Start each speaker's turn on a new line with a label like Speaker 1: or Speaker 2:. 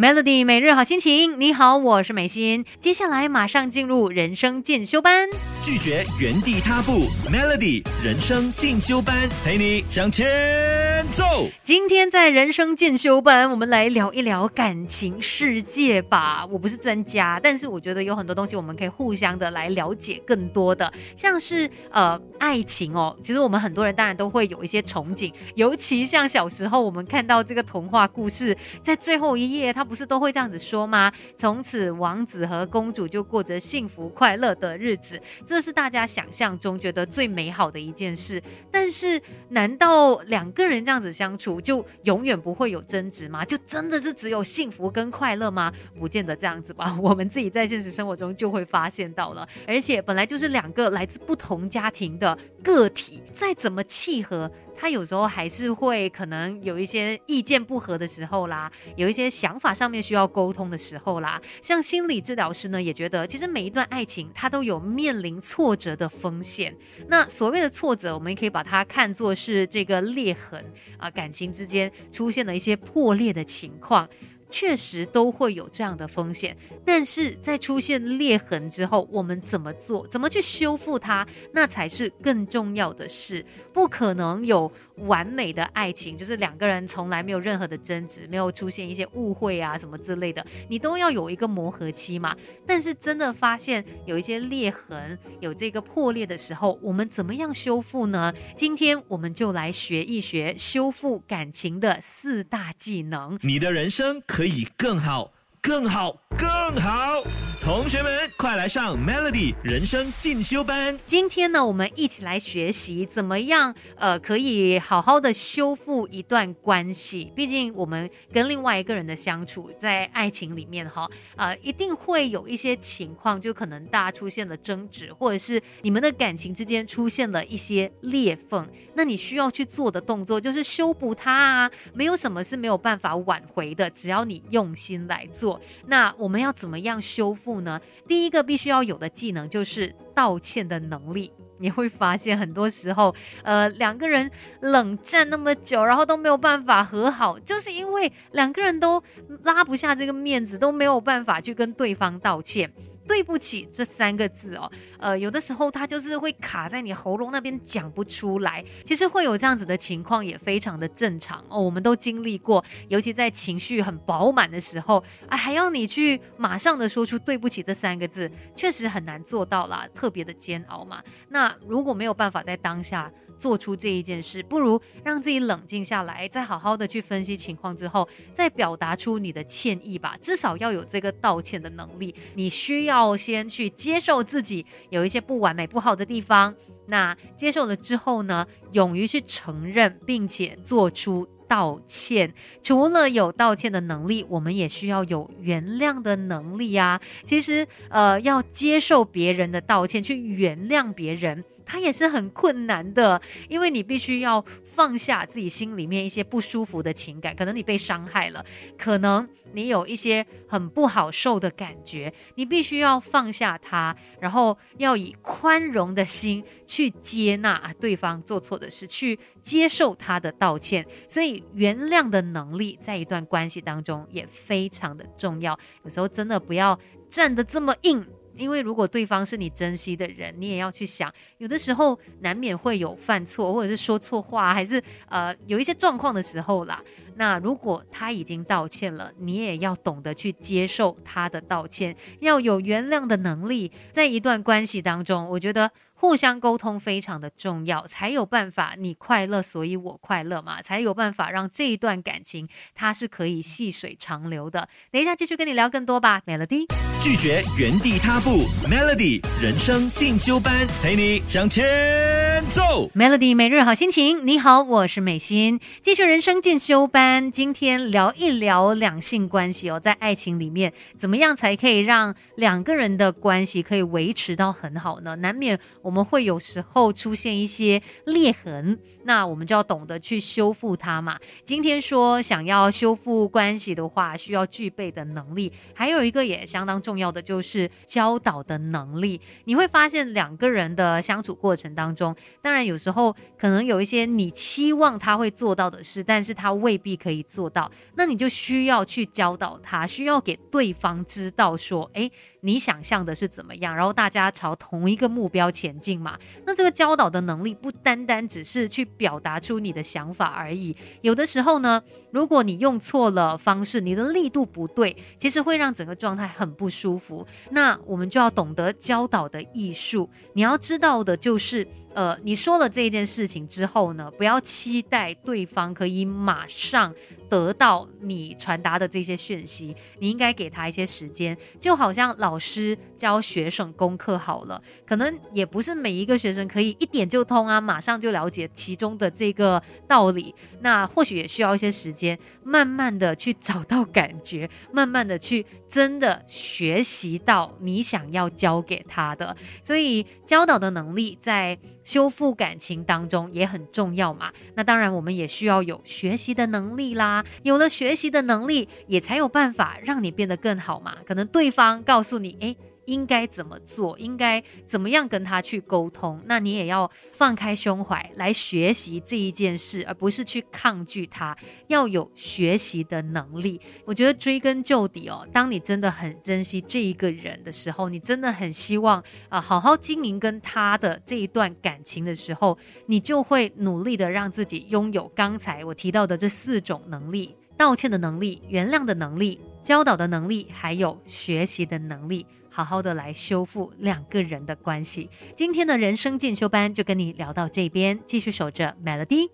Speaker 1: Melody 每日好心情，你好，我是美心。接下来马上进入人生进修班，
Speaker 2: 拒绝原地踏步。Melody 人生进修班，陪你向前
Speaker 1: 今天在人生进修班，我们来聊一聊感情世界吧。我不是专家，但是我觉得有很多东西我们可以互相的来了解更多的，像是呃爱情哦。其实我们很多人当然都会有一些憧憬，尤其像小时候我们看到这个童话故事，在最后一页他。不是都会这样子说吗？从此王子和公主就过着幸福快乐的日子，这是大家想象中觉得最美好的一件事。但是，难道两个人这样子相处就永远不会有争执吗？就真的是只有幸福跟快乐吗？不见得这样子吧。我们自己在现实生活中就会发现到了，而且本来就是两个来自不同家庭的个体，再怎么契合。他有时候还是会可能有一些意见不合的时候啦，有一些想法上面需要沟通的时候啦。像心理治疗师呢，也觉得其实每一段爱情它都有面临挫折的风险。那所谓的挫折，我们也可以把它看作是这个裂痕啊，感情之间出现了一些破裂的情况。确实都会有这样的风险，但是在出现裂痕之后，我们怎么做？怎么去修复它？那才是更重要的事。不可能有完美的爱情，就是两个人从来没有任何的争执，没有出现一些误会啊什么之类的，你都要有一个磨合期嘛。但是真的发现有一些裂痕，有这个破裂的时候，我们怎么样修复呢？今天我们就来学一学修复感情的四大技能。
Speaker 2: 你的人生可以更好，更好，更好。同学们，快来上 Melody 人生进修班。
Speaker 1: 今天呢，我们一起来学习怎么样，呃，可以好好的修复一段关系。毕竟我们跟另外一个人的相处，在爱情里面哈，呃，一定会有一些情况，就可能大家出现了争执，或者是你们的感情之间出现了一些裂缝。那你需要去做的动作就是修补它啊，没有什么是没有办法挽回的，只要你用心来做。那我们要怎么样修复呢？第一个必须要有的技能就是道歉的能力。你会发现很多时候，呃，两个人冷战那么久，然后都没有办法和好，就是因为两个人都拉不下这个面子，都没有办法去跟对方道歉。对不起这三个字哦，呃，有的时候它就是会卡在你喉咙那边讲不出来。其实会有这样子的情况也非常的正常哦，我们都经历过，尤其在情绪很饱满的时候，啊，还要你去马上的说出对不起这三个字，确实很难做到啦，特别的煎熬嘛。那如果没有办法在当下。做出这一件事，不如让自己冷静下来，再好好的去分析情况之后，再表达出你的歉意吧。至少要有这个道歉的能力。你需要要先去接受自己有一些不完美、不好的地方。那接受了之后呢，勇于去承认，并且做出道歉。除了有道歉的能力，我们也需要有原谅的能力啊。其实，呃，要接受别人的道歉，去原谅别人。它也是很困难的，因为你必须要放下自己心里面一些不舒服的情感，可能你被伤害了，可能你有一些很不好受的感觉，你必须要放下它，然后要以宽容的心去接纳对方做错的事，去接受他的道歉。所以原谅的能力在一段关系当中也非常的重要。有时候真的不要站得这么硬。因为如果对方是你珍惜的人，你也要去想，有的时候难免会有犯错，或者是说错话，还是呃有一些状况的时候啦。那如果他已经道歉了，你也要懂得去接受他的道歉，要有原谅的能力。在一段关系当中，我觉得。互相沟通非常的重要，才有办法你快乐，所以我快乐嘛，才有办法让这一段感情它是可以细水长流的。等一下继续跟你聊更多吧，Melody。
Speaker 2: 拒绝原地踏步，Melody 人生进修班，陪你向前走。
Speaker 1: Melody 每日好心情，你好，我是美心，继续人生进修班，今天聊一聊两性关系哦，在爱情里面怎么样才可以让两个人的关系可以维持到很好呢？难免我。们会有时候出现一些裂痕，那我们就要懂得去修复它嘛。今天说想要修复关系的话，需要具备的能力，还有一个也相当重要的就是教导的能力。你会发现两个人的相处过程当中，当然但有时候可能有一些你期望他会做到的事，但是他未必可以做到，那你就需要去教导他，需要给对方知道说，诶，你想象的是怎么样，然后大家朝同一个目标前进嘛。那这个教导的能力不单单只是去表达出你的想法而已，有的时候呢，如果你用错了方式，你的力度不对，其实会让整个状态很不舒服。那我们就要懂得教导的艺术，你要知道的就是。呃，你说了这件事情之后呢，不要期待对方可以马上得到你传达的这些讯息，你应该给他一些时间，就好像老师教学生功课好了，可能也不是每一个学生可以一点就通啊，马上就了解其中的这个道理，那或许也需要一些时间，慢慢的去找到感觉，慢慢的去真的学习到你想要教给他的，所以教导的能力在。修复感情当中也很重要嘛，那当然我们也需要有学习的能力啦。有了学习的能力，也才有办法让你变得更好嘛。可能对方告诉你，诶。应该怎么做？应该怎么样跟他去沟通？那你也要放开胸怀来学习这一件事，而不是去抗拒他。要有学习的能力。我觉得追根究底哦，当你真的很珍惜这一个人的时候，你真的很希望啊好好经营跟他的这一段感情的时候，你就会努力的让自己拥有刚才我提到的这四种能力：道歉的能力、原谅的能力、教导的能力，还有学习的能力。好好的来修复两个人的关系。今天的人生进修班就跟你聊到这边，继续守着 Melody。